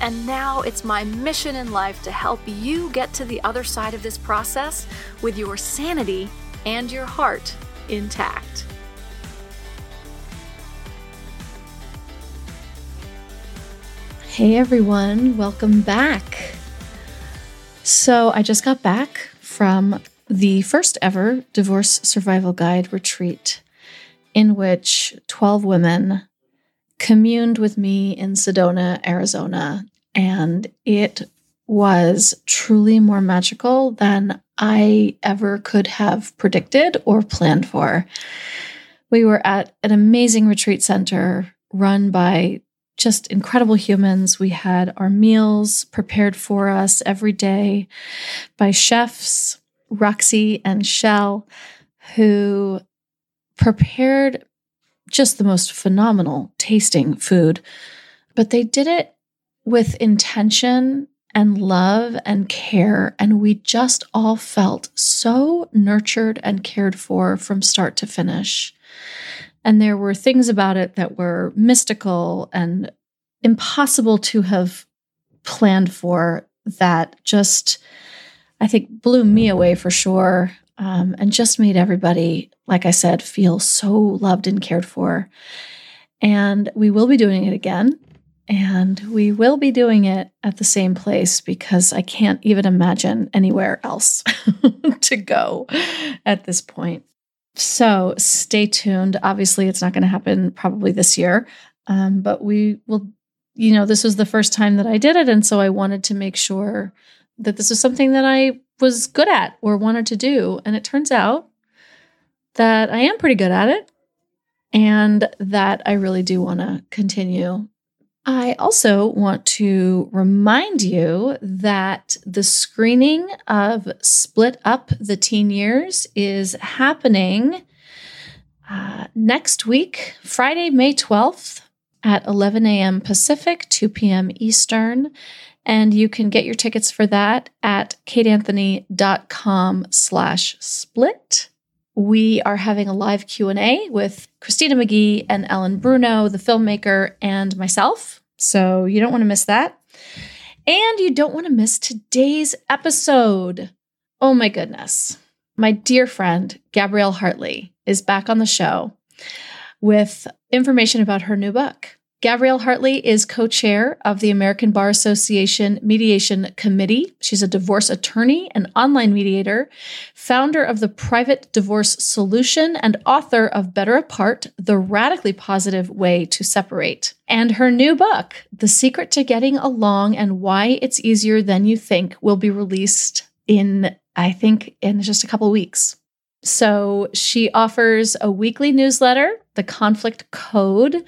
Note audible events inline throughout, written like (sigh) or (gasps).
and now it's my mission in life to help you get to the other side of this process with your sanity and your heart intact. Hey everyone, welcome back. So, I just got back from the first ever Divorce Survival Guide retreat, in which 12 women communed with me in Sedona, Arizona, and it was truly more magical than I ever could have predicted or planned for. We were at an amazing retreat center run by just incredible humans. We had our meals prepared for us every day by chefs, Roxy and Shell, who prepared just the most phenomenal tasting food. But they did it with intention and love and care. And we just all felt so nurtured and cared for from start to finish. And there were things about it that were mystical and impossible to have planned for that just, I think, blew me away for sure. Um, and just made everybody, like I said, feel so loved and cared for. And we will be doing it again. And we will be doing it at the same place because I can't even imagine anywhere else (laughs) to go at this point. So stay tuned. Obviously, it's not going to happen probably this year, um, but we will, you know, this was the first time that I did it. And so I wanted to make sure that this was something that I was good at or wanted to do. And it turns out that I am pretty good at it and that I really do want to continue I also want to remind you that the screening of Split Up the Teen Years is happening uh, next week, Friday, May 12th at 11 a.m. Pacific, 2 p.m. Eastern. And you can get your tickets for that at kateanthony.com slash split. We are having a live Q&A with Christina McGhee and Ellen Bruno, the filmmaker, and myself. So you don't want to miss that. And you don't want to miss today's episode. Oh my goodness. My dear friend, Gabrielle Hartley, is back on the show with information about her new book. Gabrielle Hartley is co chair of the American Bar Association Mediation Committee. She's a divorce attorney and online mediator, founder of the Private Divorce Solution, and author of Better Apart The Radically Positive Way to Separate. And her new book, The Secret to Getting Along and Why It's Easier Than You Think, will be released in, I think, in just a couple weeks. So she offers a weekly newsletter, The Conflict Code,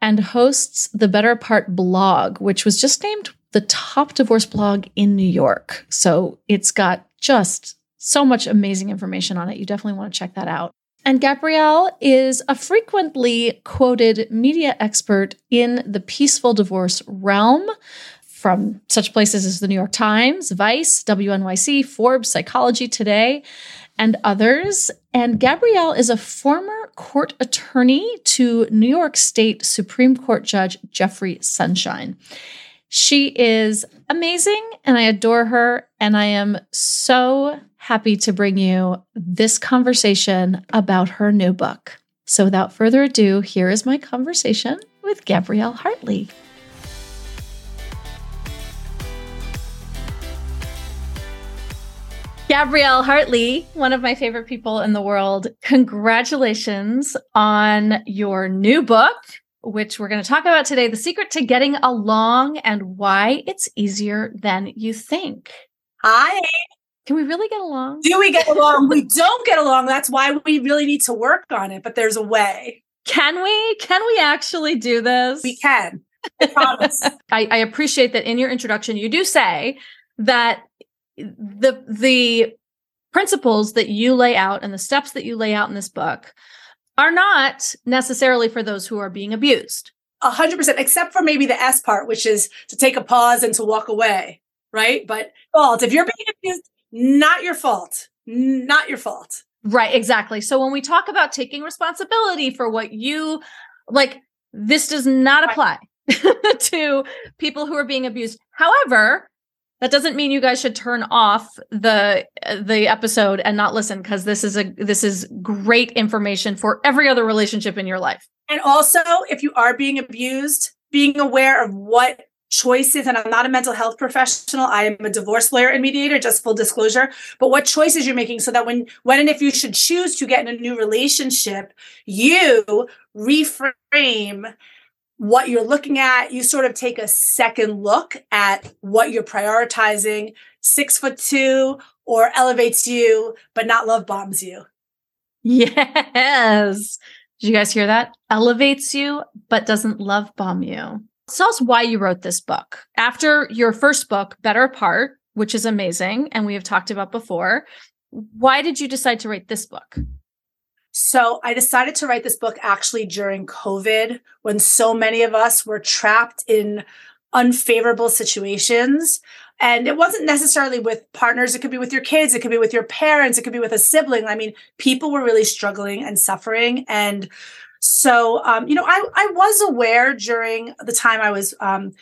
and hosts the Better Apart blog, which was just named the top divorce blog in New York. So it's got just so much amazing information on it. You definitely want to check that out. And Gabrielle is a frequently quoted media expert in the peaceful divorce realm from such places as the New York Times, Vice, WNYC, Forbes, Psychology Today and others. And Gabrielle is a former court attorney to New York State Supreme Court Judge Jeffrey Sunshine. She is amazing and I adore her. And I am so happy to bring you this conversation about her new book. So without further ado, here is my conversation with Gabrielle Hartley. Gabrielle Hartley, one of my favorite people in the world, congratulations on your new book, which we're going to talk about today The Secret to Getting Along and Why It's Easier Than You Think. Hi. Can we really get along? Do we get along? we don't get along. That's why we really need to work on it, but there's a way. Can we? Can we actually do this? We can. I promise. (laughs) I, I appreciate that in your introduction, you do say that the the principles that you lay out and the steps that you lay out in this book are not necessarily for those who are being abused. A hundred percent, except for maybe the S part, which is to take a pause and to walk away, right? But fault. If you're being abused, not your fault. Not your fault. Right, exactly. So when we talk about taking responsibility for what you like, this does not apply (laughs) to people who are being abused. However, that doesn't mean you guys should turn off the the episode and not listen because this is a this is great information for every other relationship in your life. And also, if you are being abused, being aware of what choices and I'm not a mental health professional. I am a divorce lawyer and mediator, just full disclosure. But what choices you're making so that when when and if you should choose to get in a new relationship, you reframe what you're looking at, you sort of take a second look at what you're prioritizing, six foot two, or elevates you, but not love bombs you. Yes. Did you guys hear that? Elevates you, but doesn't love bomb you. Tell us why you wrote this book. After your first book, Better Apart, which is amazing, and we have talked about before, why did you decide to write this book? So I decided to write this book actually during COVID when so many of us were trapped in unfavorable situations. And it wasn't necessarily with partners. It could be with your kids. It could be with your parents. It could be with a sibling. I mean, people were really struggling and suffering. And so, um, you know, I, I was aware during the time I was um,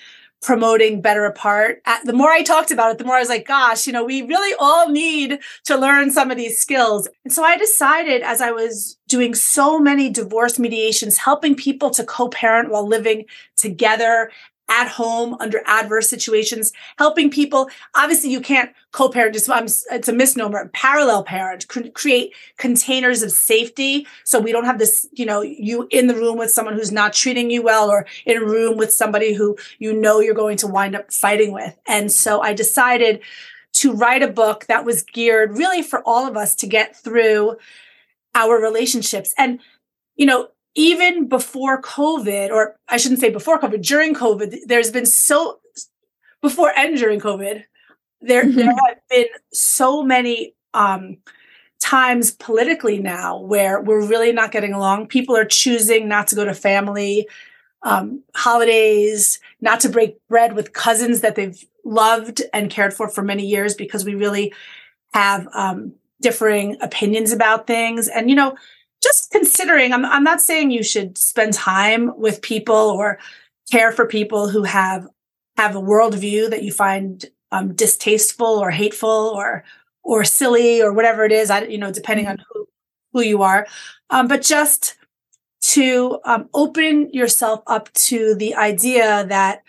promoting better apart. Uh, the more i talked about it the more i was like gosh you know we really all need to learn some of these skills. And so i decided as i was doing so many divorce mediations helping people to co-parent while living together at home under adverse situations, helping people. Obviously, you can't co-parent. It's a misnomer. Parallel parent, create containers of safety, so we don't have this. You know, you in the room with someone who's not treating you well, or in a room with somebody who you know you're going to wind up fighting with. And so I decided to write a book that was geared really for all of us to get through our relationships and you know even before COVID, or I shouldn't say before COVID, during COVID, there's been so before and during COVID, there, mm-hmm. there have been so many um, times politically now where we're really not getting along. People are choosing not to go to family um, holidays, not to break bread with cousins that they've loved and cared for for many years because we really have um, differing opinions about things. And, you know, just considering, I'm, I'm not saying you should spend time with people or care for people who have have a worldview that you find um, distasteful or hateful or or silly or whatever it is. I, you know, depending mm-hmm. on who who you are, um, but just to um, open yourself up to the idea that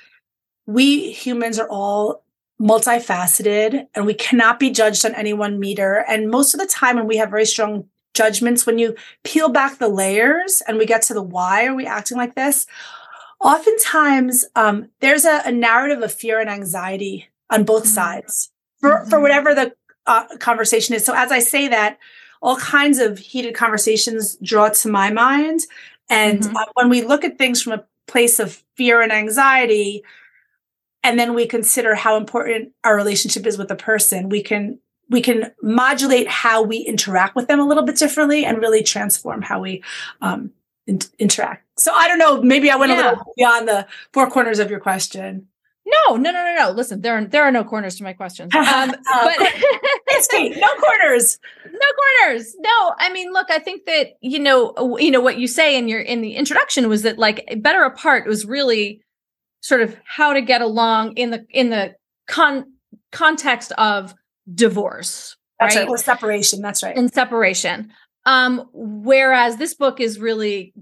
we humans are all multifaceted and we cannot be judged on any one meter. And most of the time, when we have very strong judgments, when you peel back the layers and we get to the why are we acting like this, oftentimes um, there's a, a, narrative of fear and anxiety on both mm-hmm. sides for, mm-hmm. for whatever the uh, conversation is. So as I say that, all kinds of heated conversations draw to my mind. And mm-hmm. uh, when we look at things from a place of fear and anxiety, and then we consider how important our relationship is with the person, we can we can modulate how we interact with them a little bit differently and really transform how we um, in- interact. So I don't know. Maybe I went yeah. a little beyond the four corners of your question. No, no, no, no, no. Listen, there are there are no corners to my questions. (laughs) Um, but. (laughs) No corners. No corners. No, I mean, look, I think that you know, you know what you say in your in the introduction was that like better apart was really sort of how to get along in the in the con context of divorce. That's right. right. Or separation. That's right. In separation. Um, whereas this book is really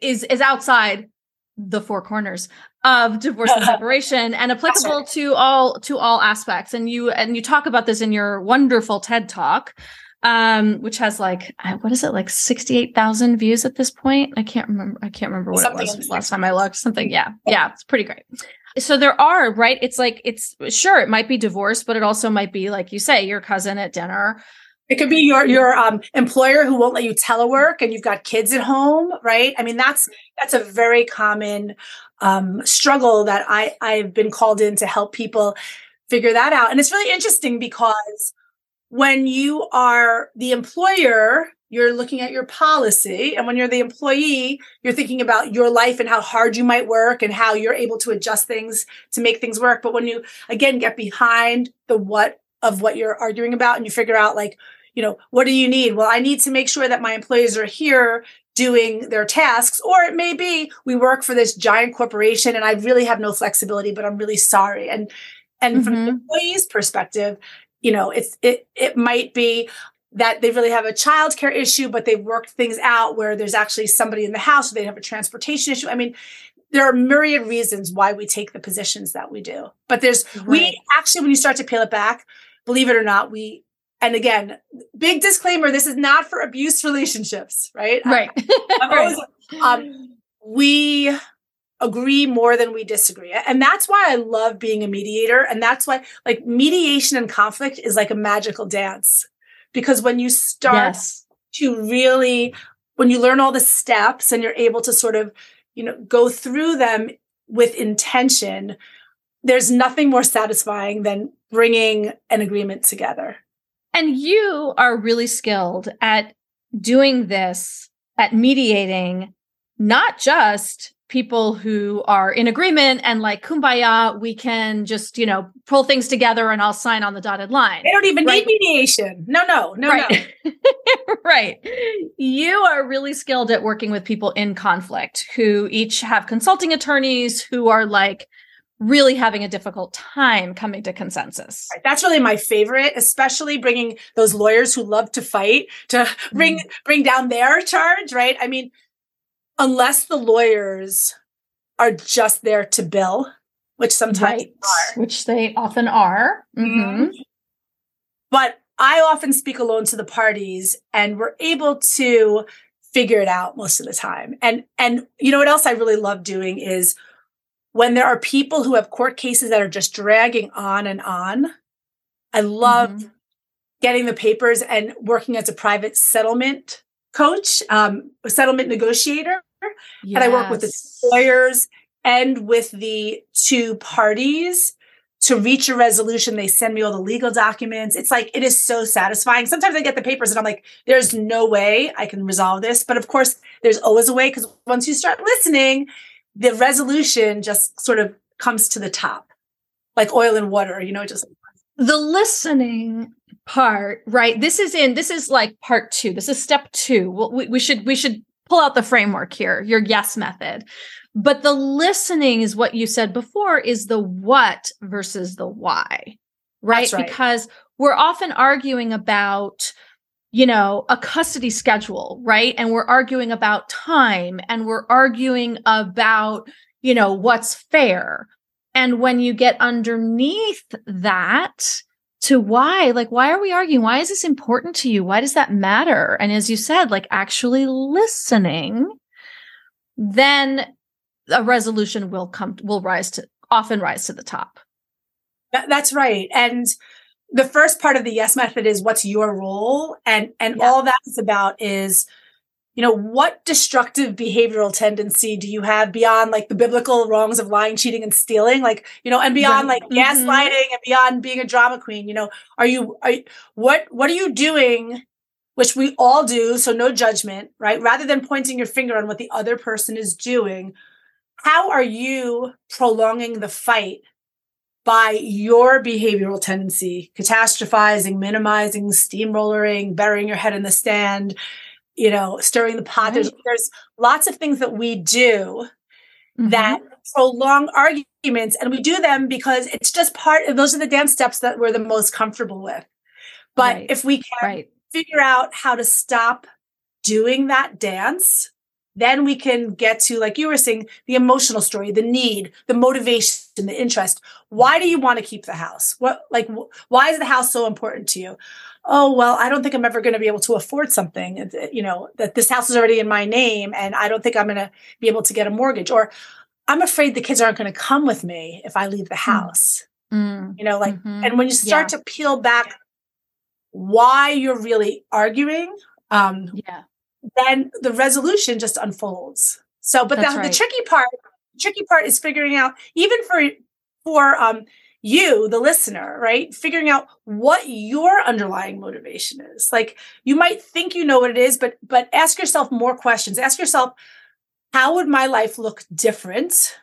is is outside the four corners of divorce and (laughs) separation and applicable right. to all to all aspects and you and you talk about this in your wonderful ted talk um which has like what is it like 68,000 views at this point i can't remember i can't remember what something it was last time i looked something yeah yeah it's pretty great so there are, right? It's like, it's sure, it might be divorce, but it also might be, like you say, your cousin at dinner. It could be your your um, employer who won't let you telework, and you've got kids at home, right? I mean, that's that's a very common um, struggle that I I've been called in to help people figure that out. And it's really interesting because when you are the employer, you're looking at your policy. And when you're the employee, you're thinking about your life and how hard you might work and how you're able to adjust things to make things work. But when you, again, get behind the what of what you're arguing about and you figure out, like, you know, what do you need? Well, I need to make sure that my employees are here doing their tasks or it may be we work for this giant corporation and i really have no flexibility but i'm really sorry and and mm-hmm. from the mm-hmm. employee's perspective you know it's it it might be that they really have a childcare issue but they've worked things out where there's actually somebody in the house or they have a transportation issue i mean there are myriad reasons why we take the positions that we do but there's right. we actually when you start to peel it back believe it or not we and again, big disclaimer: this is not for abuse relationships, right? Right. I, (laughs) always, um, we agree more than we disagree, and that's why I love being a mediator, and that's why like mediation and conflict is like a magical dance, because when you start yes. to really, when you learn all the steps and you're able to sort of, you know, go through them with intention, there's nothing more satisfying than bringing an agreement together. And you are really skilled at doing this, at mediating not just people who are in agreement and like kumbaya, we can just, you know, pull things together and I'll sign on the dotted line. They don't even right? need mediation. No, no, no, right. no. (laughs) right. You are really skilled at working with people in conflict who each have consulting attorneys who are like, really having a difficult time coming to consensus. That's really my favorite, especially bringing those lawyers who love to fight to bring mm. bring down their charge, right? I mean, unless the lawyers are just there to bill, which sometimes right. are, which they often are. Mm-hmm. But I often speak alone to the parties and we're able to figure it out most of the time. And and you know what else I really love doing is when there are people who have court cases that are just dragging on and on, I love mm-hmm. getting the papers and working as a private settlement coach, um, settlement negotiator. (laughs) Yes. And I work with the lawyers and with the two parties to reach a resolution. They send me all the legal documents. It's like, it is so satisfying. Sometimes I get the papers and I'm like, there's no way I can resolve this. But of course, there's always a way because once you start listening, the resolution just sort of comes to the top, like oil and water, you know, just the listening part, right? This is in this is like part two. This is step two. we, we should we should pull out the framework here, your yes method. But the listening is what you said before is the what versus the why, right? right. Because we're often arguing about you know, a custody schedule, right? And we're arguing about time and we're arguing about, you know, what's fair. And when you get underneath that to why, like, why are we arguing? Why is this important to you? Why does that matter? And as you said, like actually listening, then a resolution will come, will rise to, often rise to the top. That's right. And the first part of the yes method is what's your role and and yeah. all that's about is you know what destructive behavioral tendency do you have beyond like the biblical wrongs of lying cheating and stealing like you know and beyond right. like mm-hmm. gaslighting and beyond being a drama queen you know are you are you, what what are you doing which we all do so no judgment right rather than pointing your finger on what the other person is doing how are you prolonging the fight by your behavioral tendency, catastrophizing, minimizing, steamrollering, burying your head in the stand, you know, stirring the pot. Right. There's, there's lots of things that we do mm-hmm. that prolong arguments, and we do them because it's just part of those are the dance steps that we're the most comfortable with. But right. if we can right. figure out how to stop doing that dance, then we can get to like you were saying the emotional story the need the motivation the interest why do you want to keep the house what like wh- why is the house so important to you oh well i don't think i'm ever going to be able to afford something you know that this house is already in my name and i don't think i'm going to be able to get a mortgage or i'm afraid the kids aren't going to come with me if i leave the hmm. house mm. you know like mm-hmm. and when you start yeah. to peel back why you're really arguing um yeah then the resolution just unfolds. So, but the, right. the tricky part, tricky part is figuring out, even for for um, you, the listener, right? Figuring out what your underlying motivation is. Like you might think you know what it is, but but ask yourself more questions. Ask yourself, how would my life look different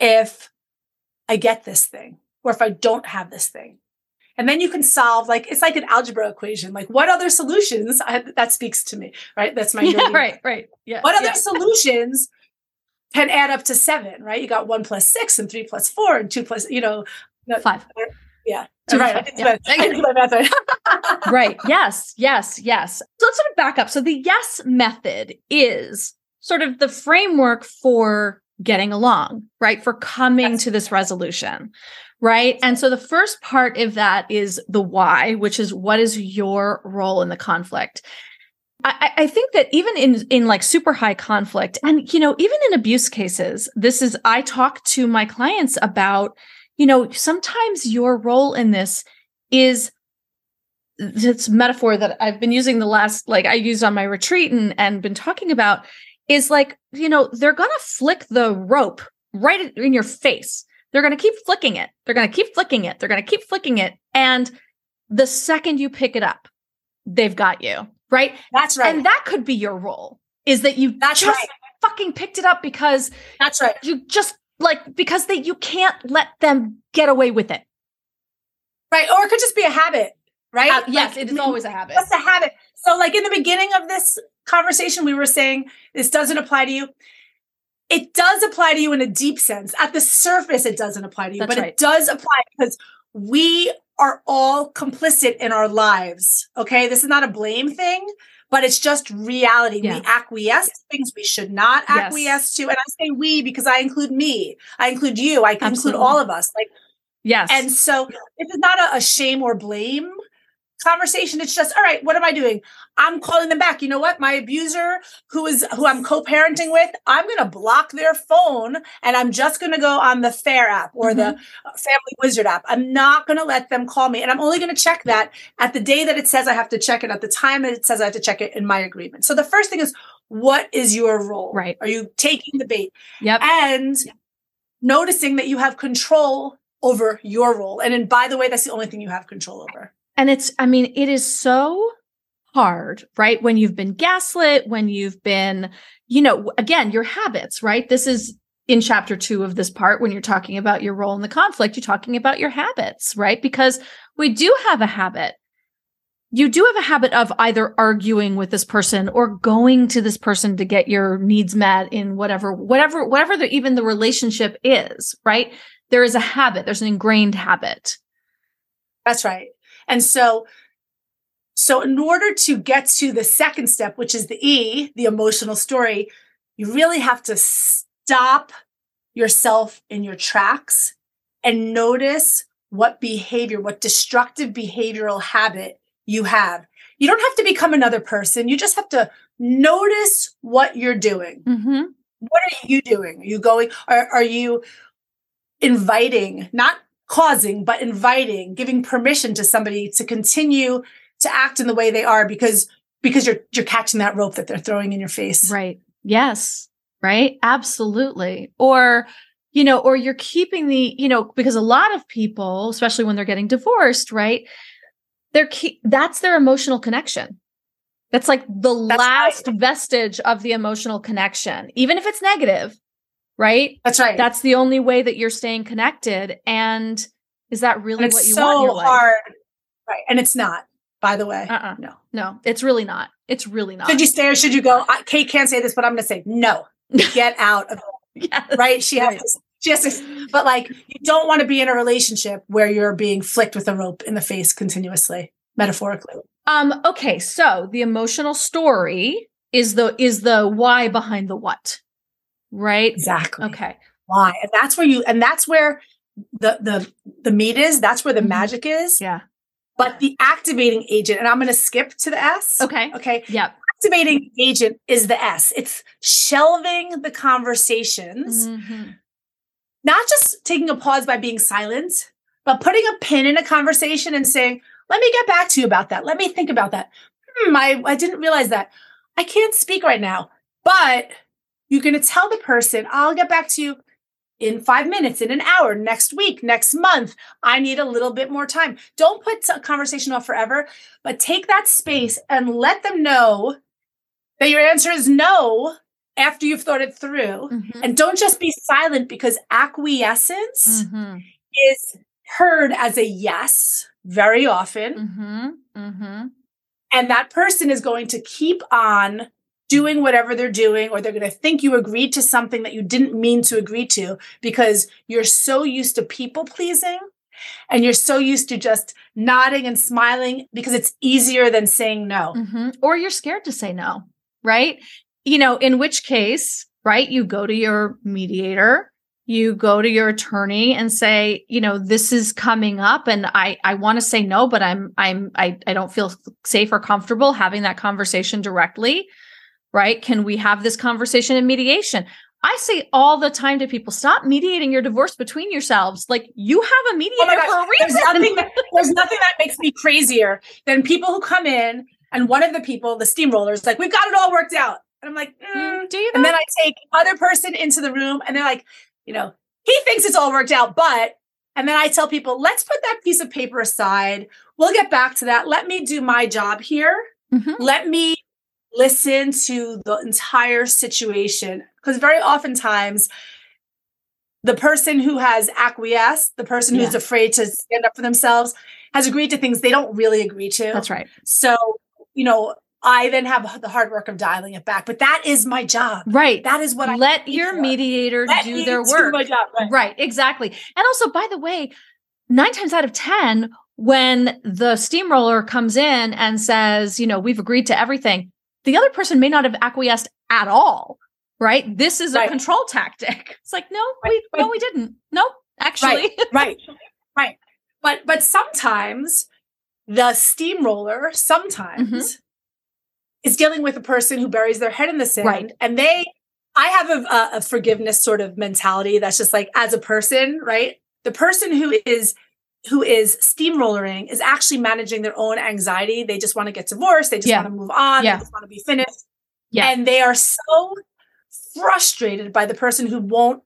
if I get this thing or if I don't have this thing? And then you can solve like it's like an algebra equation. Like what other solutions I, that speaks to me, right? That's my (laughs) yeah, right, right. Yeah. What other yeah. solutions can add up to seven, right? You got one plus six and three plus four and two plus, you know, five. Yeah. Right. five, I did yeah. my- I did my math right. right. Yes. Yes. Yes. So let's sort of back up. So the yes method is sort of the framework for getting along, right? For coming Yes. to this resolution, right? And so the first part of that is the why, which is what is your role in the conflict? I, I think that even in in like super high conflict, and you know, even in abuse cases, this is I talk to my clients about, you know, sometimes your role in this is this metaphor that I've been using the last, like I used on my retreat and, and been talking about is like, you know, they're going to flick the rope right in your face. They're going to keep flicking it. They're going to keep flicking it. They're going to keep flicking it. And the second you pick it up, they've got you. Right. That's right. And that could be your role is that you That's just right. fucking picked it up because That's right. you just like, because they, you can't let them get away with it. Right. Or it could just be a habit, right? Uh, yes, Like, it is always a habit. What's a habit? So, like in the beginning of this conversation, we were saying this doesn't apply to you. It does apply to you in a deep sense. At the surface, it doesn't apply to you, That's but right. it does apply because we are all complicit in our lives. Okay. This is not a blame thing, but it's just reality. Yeah. We acquiesce to things we should not Yes. acquiesce to. And I say we because I include me, I include you, I include all of us. Like, Yes. and so this is not a, a shame or blame conversation. It's just, all right, what am I doing? I'm calling them back. You know what? My abuser who is who I'm co-parenting with, I'm gonna block their phone and I'm just gonna go on the Fair app or the uh, Family Wizard app. I'm not gonna let them call me. And I'm only gonna check that at the day that it says I have to check it, at the time that it says I have to check it in my agreement. So the first thing is what is your role? Right. Are you taking the bait? yep. and noticing that you have control over your role. And then, by the way, that's the only thing you have control over. And it's, I mean, it is so hard, right? When you've been gaslit, when you've been, you know, again, your habits, right? This is in chapter two of this part when you're talking about your role in the conflict, you're talking about your habits, right? Because we do have a habit. You do have a habit of either arguing with this person or going to this person to get your needs met in whatever, whatever, whatever the, even the relationship is, right? There is a habit. There's an ingrained habit. That's right. And so, so in order to get to the second step, which is the E, the emotional story, you really have to stop yourself in your tracks and notice what behavior, what destructive behavioral habit you have. You don't have to become another person. You just have to notice what you're doing. Mm-hmm. what are you doing? Are you going? Are, are you inviting, not causing, but inviting, giving permission to somebody to continue to act in the way they are because because you're you're catching that rope that they're throwing in your face. Right. Yes. Right. Absolutely. Or, you know, or you're keeping the, you know, because a lot of people, especially when they're getting divorced, right? They're keep that's their emotional connection. That's like the That's last vestige of the emotional connection, even if it's negative, right? That's right. That's the only way that you're staying connected. And is that really what you so want your hard. Right. And it's not, by the way. Uh-uh. No. No, it's really not. It's really not. Should you stay or should you go? I, Kate can't say this, but I'm going to say no. (laughs) Get out of it. Yes. Right? She has to. She has to. But like, you don't want to be in a relationship where you're being flicked with a rope in the face continuously, metaphorically. Um, okay, so the emotional story is the is the why behind the what. Right? Exactly. Okay. why and that's where you and that's where the the the meat is that's where the Mhm. magic is Yeah. but the activating agent and i'm going to skip to the s Okay. okay Yep. activating agent is the s it's shelving the conversations Mhm. not just taking a pause by being silent but putting a pin in a conversation and saying let me get back to you about that let me think about that hmm, I, I didn't realize that i can't speak right now but you're going to tell the person i'll get back to you in five minutes, in an hour, next week, next month. I need a little bit more time. Don't put a conversation off forever, but take that space and let them know that your answer is no after you've thought it through. Mhm. And don't just be silent because acquiescence Mhm. is heard as a yes very often. Mhm. Mhm. And that person is going to keep on doing whatever they're doing, or they're going to think you agreed to something that you didn't mean to agree to because you're so used to people pleasing and you're so used to just nodding and smiling because it's easier than saying no. Mhm. Or you're scared to say no, right? You know, in which case, right, you go to your mediator, you go to your attorney and say, you know, this is coming up and I I want to say no, but I'm I'm I I don't feel safe or comfortable having that conversation directly. Right? Can we have this conversation in mediation? I say all the time to people, stop mediating your divorce between yourselves. Like you have a mediator Oh gosh, for a There's reason. nothing that there's nothing that makes me crazier than people who come in and one of the people, the steamrollers, like, we've got it all worked out. And I'm like, mm. Mm, Do you and then I take other person into the room and they're like, you know, he thinks it's all worked out, but and then I tell people, let's put that piece of paper aside. We'll get back to that. Let me do my job here. Mhm. Let me listen to the entire situation. Because very oftentimes, the person who has acquiesced, the person who's Yeah. afraid to stand up for themselves, has agreed to things they don't really agree to. That's right. So, you know, I then have the hard work of dialing it back. But that is my job. Right. That is what I let your for. mediator Let do their work. my job. Right. Right, exactly. And also, by the way, nine times out of 10, when the steamroller comes in and says, you know, we've agreed to everything, the other person may not have acquiesced at all. Right. This is a Right. control tactic. (laughs) It's like, no, Right, we, no, we didn't. No, actually. right right but but sometimes the steamroller sometimes Mhm. is dealing with a person who buries their head in the sand and they i have a, a, a forgiveness sort of mentality that's just like as a person right the person who is who is steamrolling is actually managing their own anxiety they just want to get divorced they just Yeah. want to move on Yeah. they just want to be finished Yeah. and they are so frustrated by the person who won't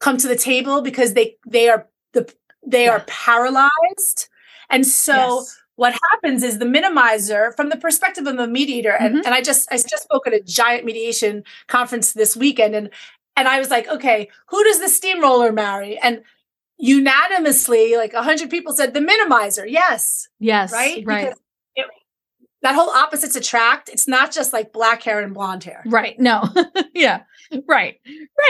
come to the table because they they are the they Yeah. are paralyzed and so Yes. what happens is the minimizer from the perspective of the mediator and, Mhm. and i just i just spoke at a giant mediation conference this weekend and and i was like okay who does the steamroller marry and unanimously like 100 people said the minimizer yes yes. right Right. It- that whole opposites attract it's not just like black hair and blonde hair Right. No. (laughs) yeah. Right.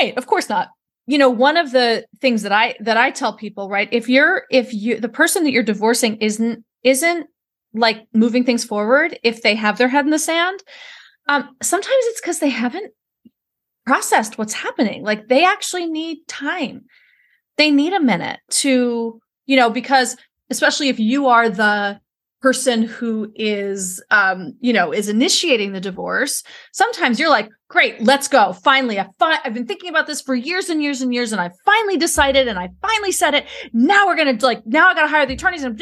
Right. Of course not. You know, one of the things that I that I tell people, right? If you're if you the person that you're divorcing isn't isn't like moving things forward, if they have their head in the sand, um sometimes it's cuz they haven't processed what's happening. Like they actually need time. They need a minute to, you know, because especially if you are the person who is um you know is initiating the divorce sometimes you're like great let's go. Finally I fi- i've been thinking about this for years and years and years and i finally decided and i finally said it. Now we're gonna like now i gotta hire the attorneys and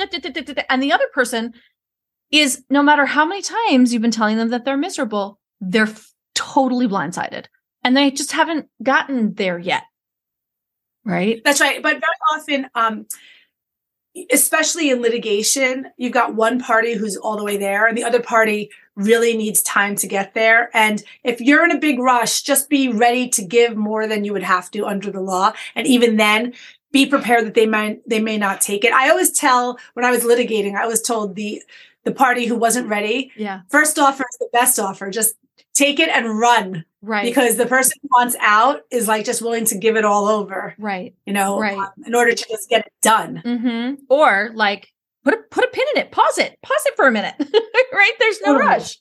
and the other person is no matter how many times you've been telling them that they're miserable they're f- totally blindsided and they just haven't gotten there yet right That's right. But very often, um, especially in litigation, you've got one party who's all the way there, and the other party really needs time to get there. And if you're in a big rush, just be ready to give more than you would have to under the law. And even then, be prepared that they might they may not take it. I always tell when I was litigating, I was told the the party who wasn't ready, yeah first offer is the best offer. Just take it and run right because the person who wants out is like just willing to give it all over right you know, Right. um, in order to just get it done. Mm-hmm. Or like put a put a pin in it, pause it, pause it for a minute. (laughs) right? There's no Totally. rush.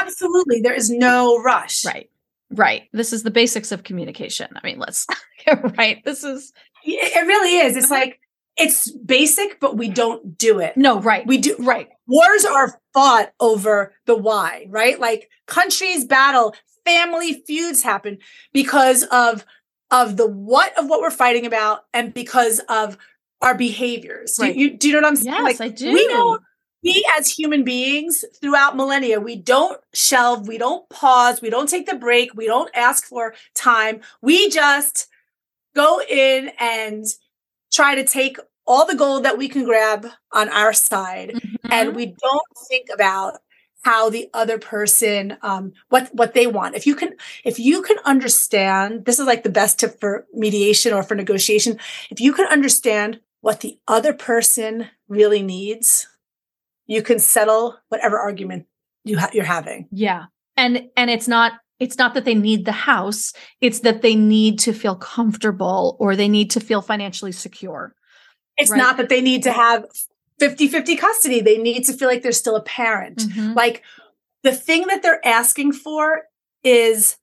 Absolutely. There is no rush. Right. Right. This is the basics of communication. I mean, let's (laughs) right. This is It, it really is. It's like, it's basic, but we don't do it. no right. We do. right. Wars are fought over the why, right? Like countries battle, family feuds happen because of of the what of what we're fighting about and because of our behaviors. Do, you, do you know what I'm saying? Yes, like I do. we don't we as human beings throughout millennia we don't shelve we don't pause we don't take the break we don't ask for time we just go in and try to take all the gold that we can grab on our side mm-hmm. and we don't think about how the other person um, what what they want. If you can if you can understand this is like the best tip for mediation or for negotiation. If you can understand what the other person really needs you can settle whatever argument you ha- you're having. Yeah. And and it's not it's not that they need the house it's that they need to feel comfortable or they need to feel financially secure it's right? not that they need to have 50 50 custody. They need to feel like they're still a parent. Mm-hmm. Like the thing that they're asking for is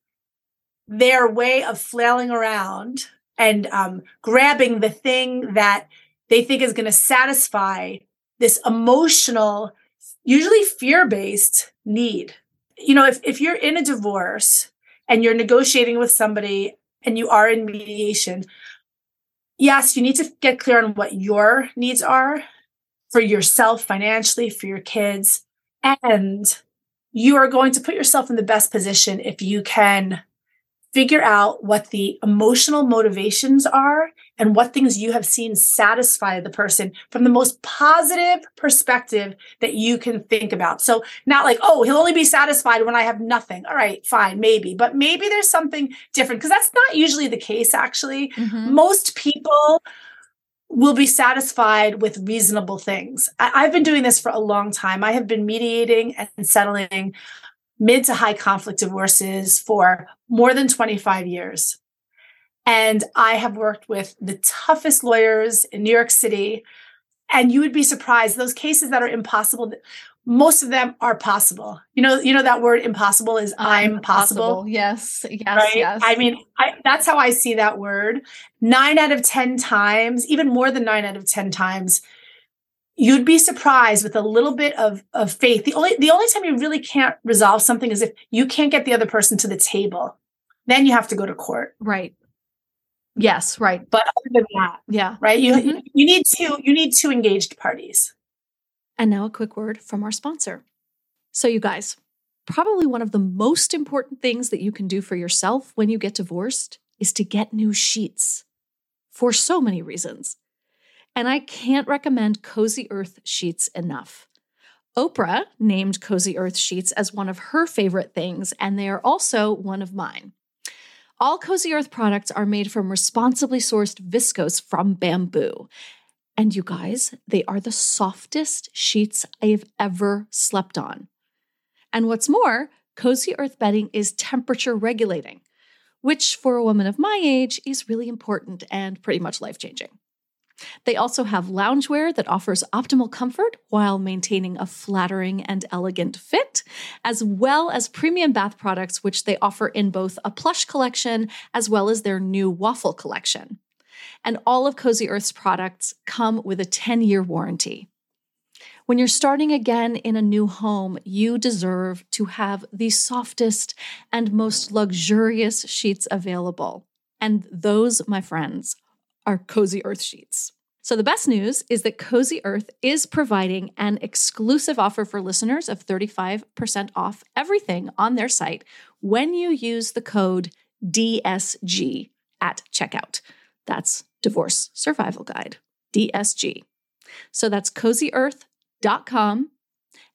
their way of flailing around and um, grabbing the thing that they think is going to satisfy this emotional, usually fear based need. You know, if, if you're in a divorce and you're negotiating with somebody and you are in mediation, yes, you need to get clear on what your needs are for yourself financially, for your kids. And you are going to put yourself in the best position if you can figure out what the emotional motivations are and what things you have seen satisfy the person from the most positive perspective that you can think about. So, not like, oh, he'll only be satisfied when I have nothing. All right, fine, maybe. But maybe there's something different because that's not usually the case, actually. Mm-hmm. Most people will be satisfied with reasonable things. I- have been doing this for a long time. I have been mediating and settling mid to high conflict divorces for more than 25 years. And I have worked with the toughest lawyers in New York City. And you would be surprised those cases that are impossible, most of them are possible. You know, you know that word impossible is I'm, I'm possible. possible. Yes, yes, right? yes. I mean, I, that's how I see that word. Nine out of ten times, even more than nine out of ten times, you'd be surprised with a little bit of, of faith. The only the only time you really can't resolve something is if you can't get the other person to the table. Then you have to go to court. Right. Yes, right. But other than that, yeah. Right. You mm-hmm. you need two you need two engaged parties. And now a quick word from our sponsor. So you guys, probably one of the most important things that you can do for yourself when you get divorced is to get new sheets. For so many reasons. And I can't recommend Cozy Earth sheets enough. Oprah named Cozy Earth sheets as one of her favorite things, and they are also one of mine. All Cozy Earth products are made from responsibly sourced viscose from bamboo. And you guys, they are the softest sheets I've ever slept on. And what's more, Cozy Earth bedding is temperature regulating, which for a woman of my age is really important and pretty much life changing. They also have loungewear that offers optimal comfort while maintaining a flattering and elegant fit, as well as premium bath products, which they offer in both a plush collection as well as their new waffle collection. And all of Cozy Earth's products come with a 10 year warranty. When you're starting again in a new home, you deserve to have the softest and most luxurious sheets available. And those, my friends, are Cozy Earth sheets. So, the best news is that Cozy Earth is providing an exclusive offer for listeners of 35% off everything on their site when you use the code DSG at checkout. That's Divorce Survival Guide, DSG. So that's cozyearth.com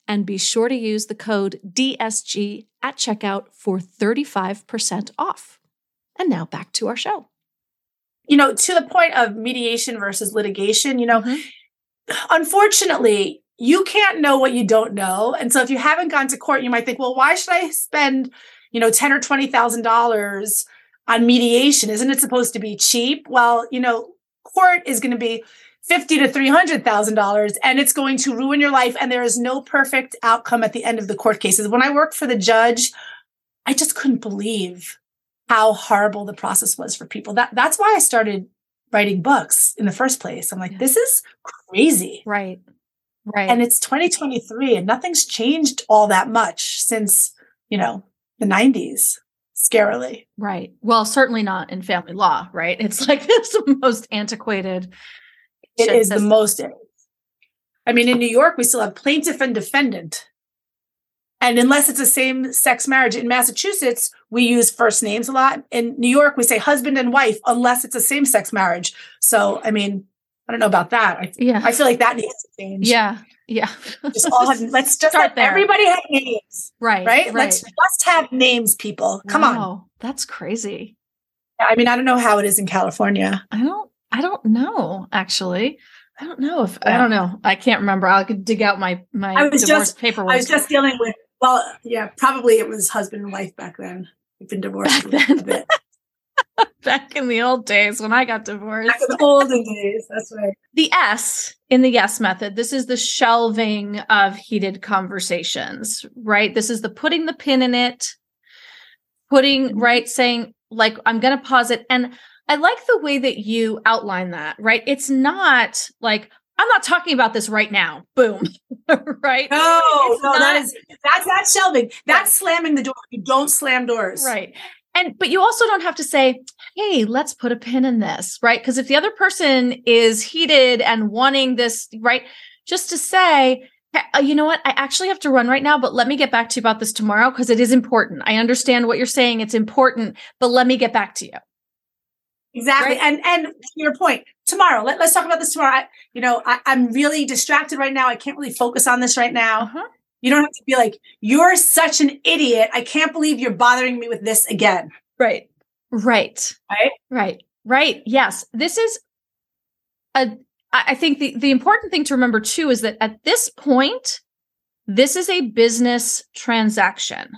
and be sure to use the code DSG at checkout for 35% off. And now back to our show you know, to the point of mediation versus litigation, you know, mm-hmm. unfortunately, you can't know what you don't know. And so if you haven't gone to court, you might think, well, why should I spend, you know, ten or twenty thousand dollars on mediation? Isn't it supposed to be cheap? Well, you know, court is going to be fifty to three hundred thousand dollars, and it's going to ruin your life. And there is no perfect outcome at the end of the court cases. When I worked for the judge, I just couldn't believe how horrible the process was for people. That that's why I started writing books in the first place. I'm like, yeah. this is crazy. Right. Right. And it's 2023 and nothing's changed all that much since, you know, the 90s. Scarily. Right. Well, certainly not in family law, right? It's like (laughs) it's the most antiquated. It is system. the most. I mean, in New York, we still have plaintiff and defendant. And unless it's a same sex marriage in Massachusetts, we use first names a lot. In New York, we say husband and wife unless it's a same sex marriage. So, I mean, I don't know about that. I, Yeah. I feel like that needs to change. yeah. Yeah. Just all have, (laughs) let's just Start there. everybody have names, right. right? Right. Let's just have names, people. Come on. That's crazy. I mean, I don't know how it is in California. I don't I don't know actually. I don't know if I don't know. I can't remember. I could dig out my my I was divorce just- paperwork. I was just dealing with, well, yeah, probably it was husband and wife back then. We've been divorced Back a then. bit. (laughs) back in the old days when I got divorced. Back in the olden days. That's right. the S in the yes method, this is the shelving of heated conversations, right? This is the putting the pin in it, putting, Mhm. right, saying, like, I'm going to pause it. And I like the way that you outline that, right? It's not like, I'm not talking about this right now. Boom. (laughs) right? No, It's no, not- that is that's not shelving. That's slamming the door. You don't slam doors. Right. And but you also don't have to say, "Hey, let's put a pin in this," right? Because if the other person is heated and wanting this, right, just to say, "Hey, uh, you know what? I actually have to run right now, but let me get back to you about this tomorrow because it is important. I understand what you're saying; it's important, but let me get back to you." Exactly. Right? And and to your point, tomorrow. Let, let's talk about this tomorrow. I, you know, I, I'm really distracted right now. I can't really focus on this right now. Uh-huh. You don't have to be like, you're such an idiot. I can't believe you're bothering me with this again. Right. Right. Right? Right. Right. Yes. This is a, I think the, the important thing to remember too is that at this point, this is a business transaction.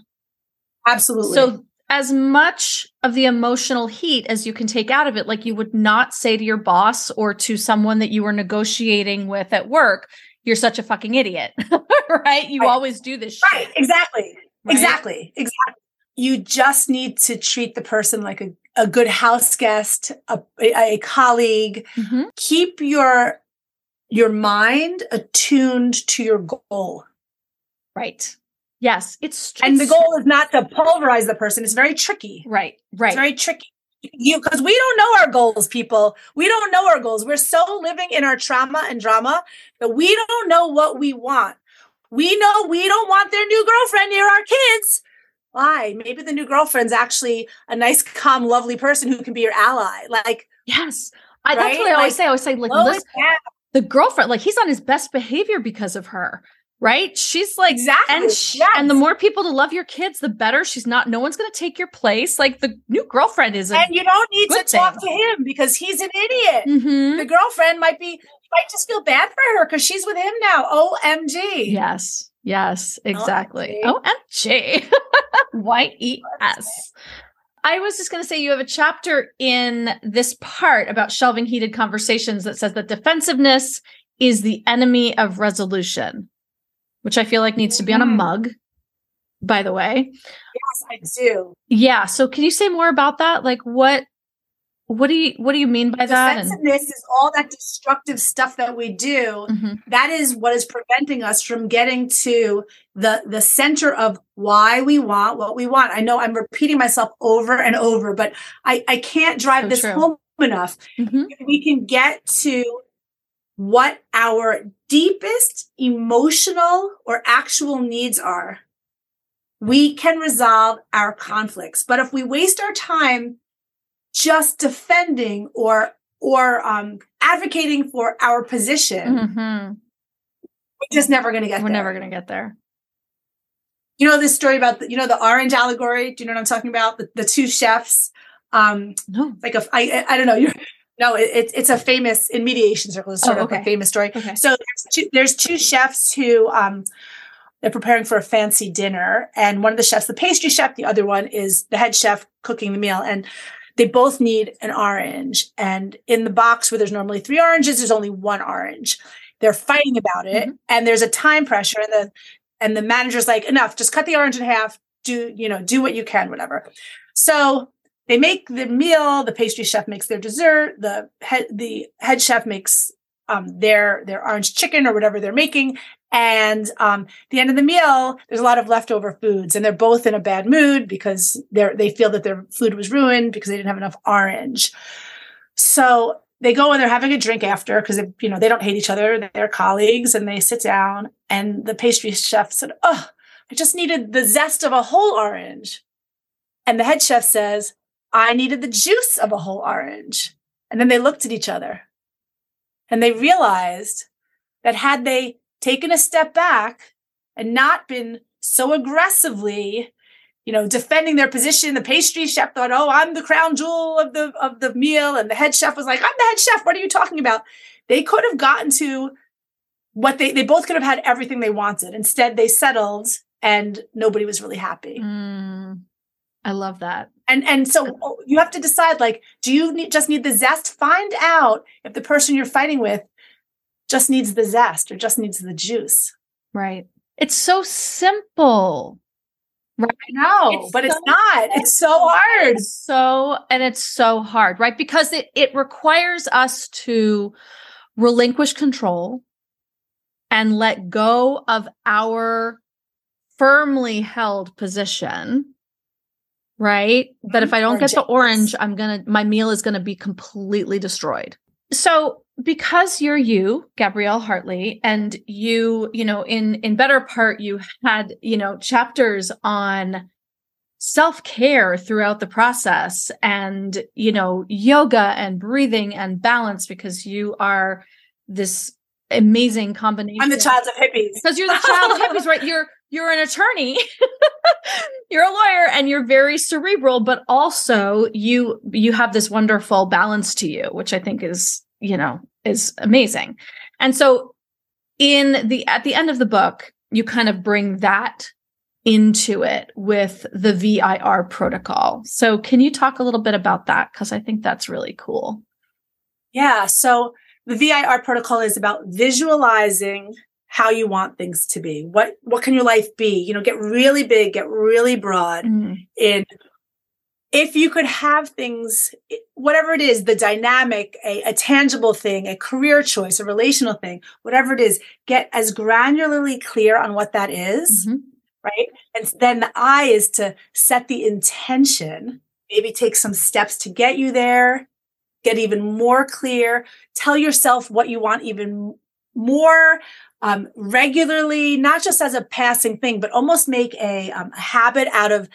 Absolutely. So as much of the emotional heat as you can take out of it, like you would not say to your boss or to someone that you were negotiating with at work, you're such a fucking idiot. (laughs) right? You Right. always do this right. shit. Exactly. right? Exactly. Exactly. You just need to treat the person like a, a good house guest, a, a, colleague. Mhm. Keep your your mind attuned to your goal. Right. Yes. It's And the goal is not to pulverize the person. It's very tricky. Right. Right. It's very tricky. You because we don't know our goals, people. We don't know our goals. We're so living in our trauma and drama that we don't know what we want. We know we don't want their new girlfriend near our kids. Why? Maybe the new girlfriend's actually a nice, calm, lovely person who can be your ally. Like, Yes. I, That's what I always Like, say. I always say, like, listen, the girlfriend, like, he's on his best behavior because of her, right? She's like, exactly. and sh- Yes. and the more people to love your kids, the better. She's not. No one's going to take your place. Like the new girlfriend is. And you don't need to good talk to him because he's an idiot. Mhm. The girlfriend might be might just feel bad for her because she's with him now. OMG. Yes. Yes. Exactly. OMG. OMG. (laughs) Y E S. I was just going to say you have a chapter in this part about shelving heated conversations that says that defensiveness is the enemy of resolution, which I feel like needs to be on a Mhm. mug, by the way. Yes, I do. Yeah. So can you say more about that? Like what what do you what do you mean by that? And Defensiveness is all that destructive stuff that we do. Mhm. That is what is preventing us from getting to the the center of why we want what we want. I know I'm repeating myself over and over, but I I can't drive So this true. home enough. Mhm. If we can get to what our deepest emotional or actual needs are, we can resolve our conflicts. But if we waste our time just defending or or um, advocating for our position, Mhm. we're just never going to get there. We're there. never going to get there. You know this story about the, you know the orange allegory. Do you know what I'm talking about? The, the two chefs. Um, No. like a I I don't know. You're, no, it, it's it's a famous in mediation circles. It's sort Oh, of a famous story. Okay. So there's two, there's two chefs who um they're preparing for a fancy dinner, and one of the chefs, the pastry chef, the other one is the head chef cooking the meal, and they both need an orange. And in the box where there's normally three oranges, there's only one orange. They're fighting about it, and there's a time pressure, and the and the manager's like, enough, just cut the orange in half. Do you know? Do what you can, whatever. So they make the meal. The pastry chef makes their dessert. The head the head chef makes um, their their orange chicken or whatever they're making. And um, the end of the meal, there's a lot of leftover foods, and they're both in a bad mood because they're they feel that their food was ruined because they didn't have enough orange. So they go and they're having a drink after because you know they don't hate each other; they're colleagues, and they sit down. And the pastry chef said, "Oh, I just needed the zest of a whole orange. And the head chef says, I needed the juice of a whole orange. And then they looked at each other. And they realized that had they taken a step back and not been so aggressively you know defending their position the pastry chef thought oh i'm the crown jewel of the of the meal. And the head chef was like i'm the head chef. What are you talking about? They could have gotten to what they they both could have had everything they wanted. Instead they settled and nobody was really happy. Mm, I love that. And and so you have to decide like do you need, just need the zest find out if the person you're fighting with just needs the zest or just needs the juice Right. It's so simple. Right. no It's but it's so not it's so hard It's so and it's so hard, right? Because it it requires us to relinquish control and let go of our firmly held position. Right? That if I don't get the Orange, I'm going to my meal is going to be completely destroyed. So, because you're you, Gabrielle Hartley, and you, you know, in in Better Apart you had, you know, chapters on self-care throughout the process and you know yoga and breathing and balance because you are this amazing combination i'm the child of hippies because you're the child of hippies right you're you're an attorney (laughs) you're a lawyer and you're very cerebral but also you you have this wonderful balance to you which i think is you know is amazing. And so in the at the end of the book you kind of bring that into it with the VIR protocol. So can you talk a little bit about that? Because i think that's really cool. Yeah. So the VIR protocol is about visualizing how you want things to be. What what can your life be? You know, get really big, get really broad Mm, in if you could have things whatever it is the dynamic a, a tangible thing a career choice a relational thing whatever it is get as granularly clear on what that is, mhm. right and then the i is to set the intention maybe take some steps to get you there get even more clear tell yourself what you want even more um, regularly not just as a passing thing but almost make a, um, a habit out of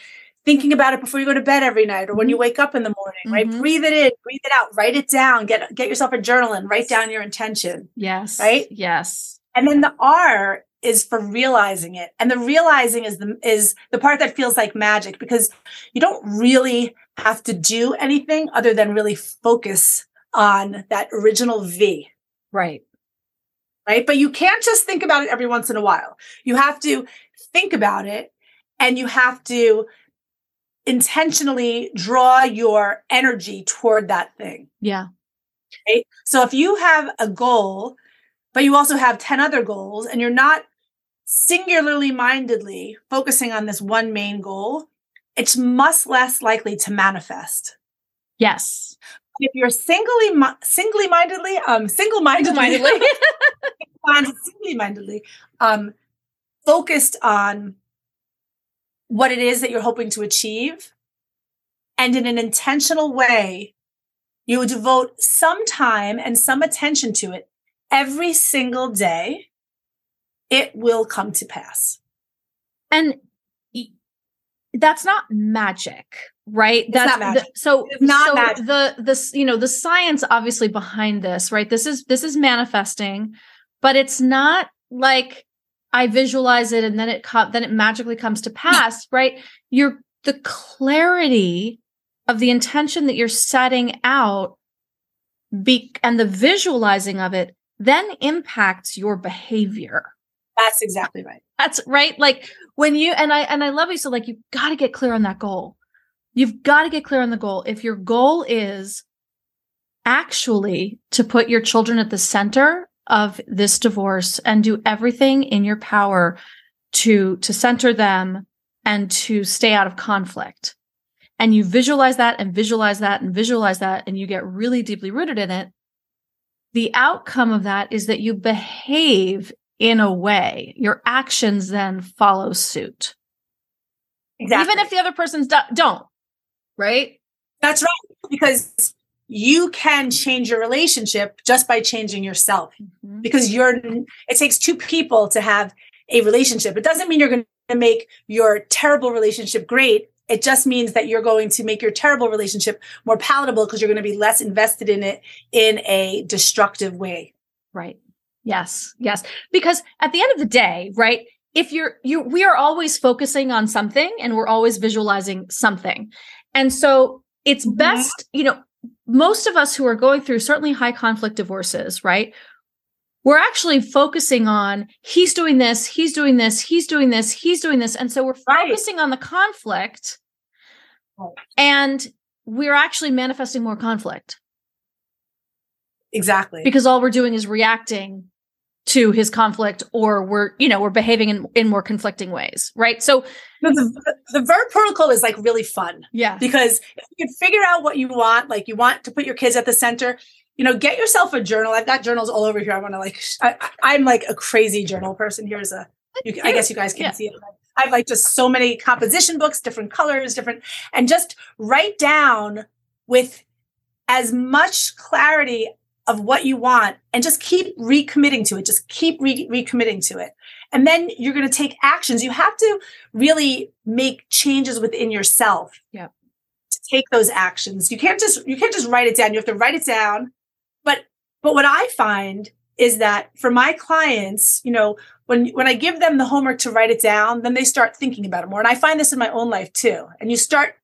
thinking about it before you go to bed every night or when you wake up in the morning right Mhm. breathe it in breathe it out write it down get get yourself a journal and write down your intention yes Right? yes and then the R is for realizing it. And the realizing is the is the part that feels like magic because you don't really have to do anything other than really focus on that original V, right right? But you can't just think about it every once in a while. You have to think about it and you have to intentionally draw your energy toward that thing. yeah right? So if you have a goal, but you also have 10 other goals and you're not singularly mindedly focusing on this one main goal, it's much less likely to manifest. yes If you're singly singly mindedly, um, single mindedly, (laughs) singly mindedly, um, focused on what it is that you're hoping to achieve, and in an intentional way, you would devote some time and some attention to it every single day, it will come to pass. and that's not magic right It's that's not magic. The, so It's not so magic. the this you know the science obviously behind this right this is this is manifesting but it's not like i visualize it and then it then it magically comes to pass right you're the clarity of the intention that you're setting out be and the visualizing of it then impacts your behavior That's exactly right. that's right. Like when you and I and I love you so like you've got to get clear on that goal. You've got to get clear on the goal. If your goal is actually to put your children at the center of this divorce and do everything in your power to to center them and to stay out of conflict. And you visualize that and visualize that and visualize that and you get really deeply rooted in it. The outcome of that is that you behave in a way, your actions then follow suit. Exactly. Even if the other person's do- don't, right? That's right. Because you can change your relationship just by changing yourself. Mm-hmm. Because you're it takes two people to have a relationship. It doesn't mean you're going to make your terrible relationship great. It just means that you're going to make your terrible relationship more palatable because you're going to be less invested in it in a destructive way. Right. Yes. Yes. Because at the end of the day, right? If you're, you, we are always focusing on something and we're always visualizing something. And so it's mm-hmm. best, you know, most of us who are going through certainly high conflict divorces, right? We're actually focusing on he's doing this, he's doing this, he's doing this, he's doing this. And so we're right. focusing on the conflict and we're actually manifesting more conflict. Exactly. Because all we're doing is reacting to his conflict or we're you know we're behaving in, in more conflicting ways right? So the, the VIR protocol is like really fun. Yeah. Because if you can figure out what you want like you want to put your kids at the center you know get yourself a journal. I've got journals all over here. I want to like I, am like a crazy journal person here's a you, i guess you guys can't yeah. see it i have like just so many composition books different colors different and just write down with as much clarity of what you want and just keep recommitting to it. Just keep re- recommitting to it. And then you're going to take actions. You have to really make changes within yourself. Yeah. To take those actions. You can't just, you can't just write it down. You have to write it down. But, but what I find is that for my clients, you know, when, when I give them the homework to write it down, then they start thinking about it more. And I find this in my own life too. And you start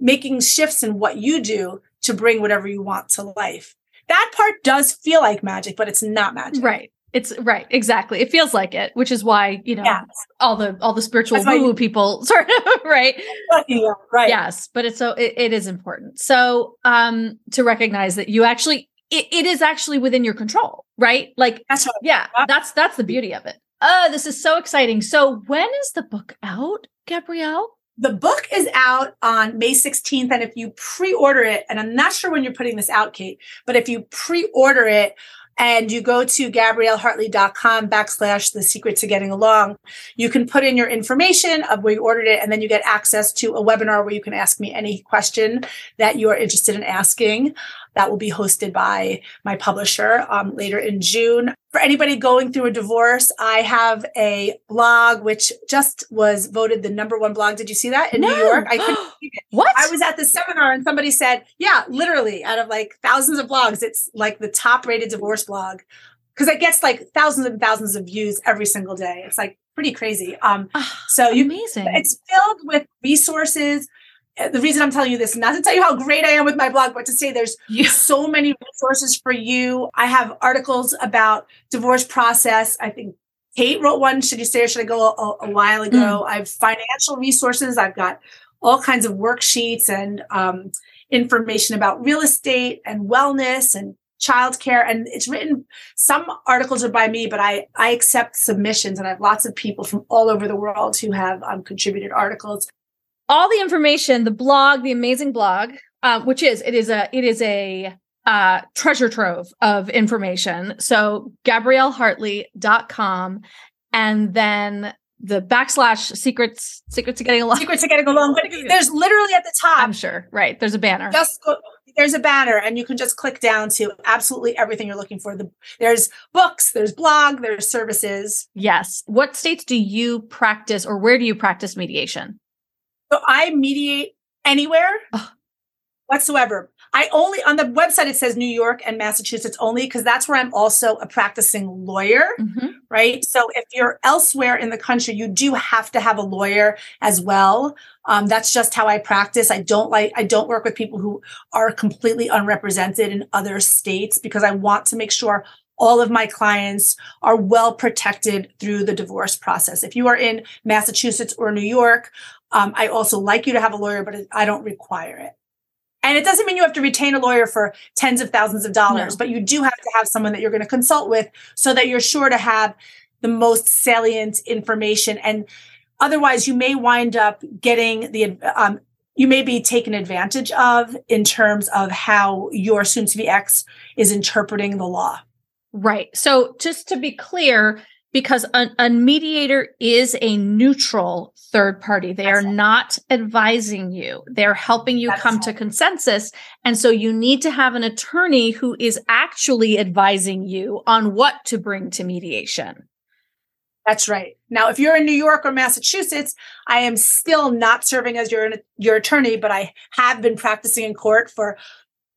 making shifts in what you do to bring whatever you want to life that part does feel like magic, but it's not magic. Right. It's right, exactly. It feels like it, which is why you know yes. all the all the spiritual woo people (laughs) sort of right, yeah, right. Yes, but it's so it, it is important. So um to recognize that you actually it, it is actually within your control, right? Like that's right. yeah, that's that's the beauty of it. Oh, this is so exciting. So when is the book out, Gabrielle? The book is out on May 16th. And if you pre order it, and I'm not sure when you're putting this out, Kate, but if you pre order it, and you go to gabriellehartley.com backslash the secret to getting along, you can put in your information of where you ordered it, and then you get access to a webinar where you can ask me any question that you are interested in asking. That will be hosted by my publisher um, later in June. For anybody going through a divorce, I have a blog which just was voted the number one blog. Did you see that in no. New York? I couldn't. (gasps) What? I was at the seminar and somebody said, yeah, literally out of like thousands of blogs, it's like the top rated divorce blog because it gets like thousands and thousands of views every single day. It's like pretty crazy. Um, oh, so you, amazing. It's filled with resources the reason I'm telling you this, not to tell you how great I am with my blog, but to say there's (laughs) yeah. so many resources for you. I have articles about divorce process. I think Kate wrote one. Should you stay or should I go a, a while ago? Mm. I have financial resources. I've got all kinds of worksheets and um, information about real estate and wellness and childcare. And it's written, some articles are by me, but I, I accept submissions and I have lots of people from all over the world who have um, contributed articles all the information, the blog, the amazing blog, um, which is it is a it is a uh, treasure trove of information. So gabriellehartley.com and then the backslash secrets secrets to getting along. Secrets to getting along. (laughs) There's literally at the top. I'm sure. Right. There's a banner. Just go, there's a banner and you can just click down to absolutely everything you're looking for. The, there's books, there's blog, there's services. Yes. What states do you practice or where do you practice mediation? So I mediate anywhere whatsoever. I only on the website it says New York and Massachusetts only because that's where I'm also a practicing lawyer, mm-hmm. right? So if you're elsewhere in the country, you do have to have a lawyer as well. Um, that's just how I practice. I don't like I don't work with people who are completely unrepresented in other states because I want to make sure all of my clients are well protected through the divorce process. If you are in Massachusetts or New York, um, I also like you to have a lawyer, but I don't require it. And it doesn't mean you have to retain a lawyer for tens of thousands of dollars, no. but you do have to have someone that you're going to consult with so that you're sure to have the most salient information. And otherwise, you may wind up getting the, um, you may be taken advantage of in terms of how your soon to be ex is interpreting the law. Right. So just to be clear, because a, a, mediator is a neutral third party. They That's are it. not advising you. They're helping you That's come it. to consensus. And so you need to have an attorney who is actually advising you on what to bring to mediation. That's right. Now, if you're in New York or Massachusetts, I am still not serving as your your attorney, but I have been practicing in court for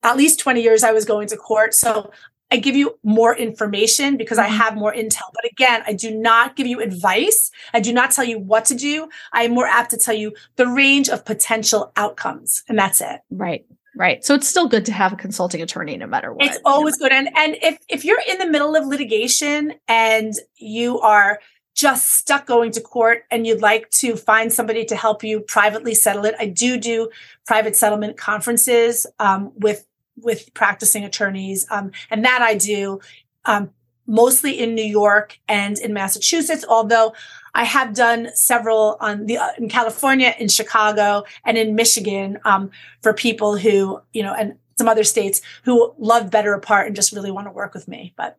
at least 20 years. I was going to court, so I give you more information because I mm-hmm. have more intel. But again, I do not give you advice. I do not tell you what to do. I am more apt to tell you the range of potential outcomes, and that's it. Right. Right. So it's still good to have a consulting attorney no matter what. It's always good. And and if if you're in the middle of litigation and you are just stuck going to court and you'd like to find somebody to help you privately settle it, I do do private settlement conferences um, with with practicing attorneys, um, and that I do um, mostly in New York and in Massachusetts. Although I have done several on the uh, in California, in Chicago, and in Michigan um, for people who you know, and some other states who love Better Apart and just really want to work with me. But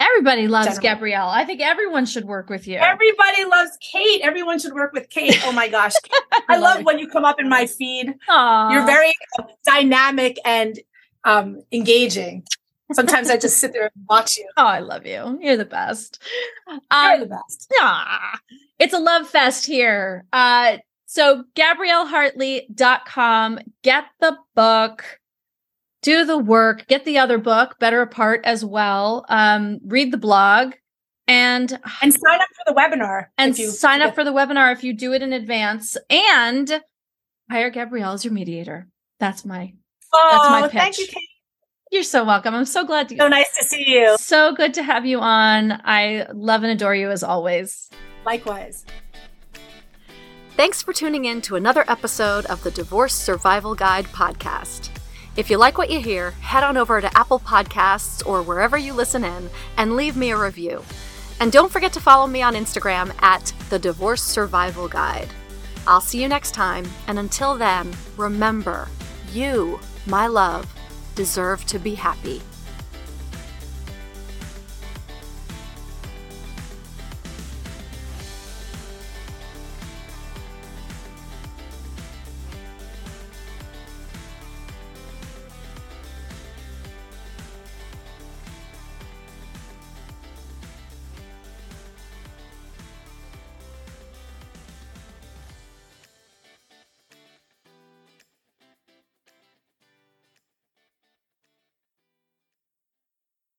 everybody loves generally. Gabrielle. I think everyone should work with you. Everybody loves Kate. Everyone should work with Kate. Oh my gosh, (laughs) I, love, love when you come up in my feed. Aww. You're very uh, dynamic and um, engaging. Sometimes I just sit there and watch you. Oh, I love you. You're the best. Um, You're the best. Ah, it's a love fest here. Uh, so GabrielleHartley.com. Get the book. Do the work. Get the other book, Better Apart, as well. Um, read the blog and and sign up for the webinar. And you sign up for the webinar if you do it in advance. And hire Gabrielle as your mediator. That's my oh, that's my pitch. Thank you, Kate. You're so welcome. I'm so glad to. So nice to see you. So good to have you on. I love and adore you as always. Likewise. Thanks for tuning in to another episode of the Divorce Survival Guide podcast. If you like what you hear, head on over to Apple Podcasts or wherever you listen in and leave me a review. And don't forget to follow me on Instagram at the Divorce Survival Guide. I'll see you next time, and until then, remember you, my love, deserve to be happy.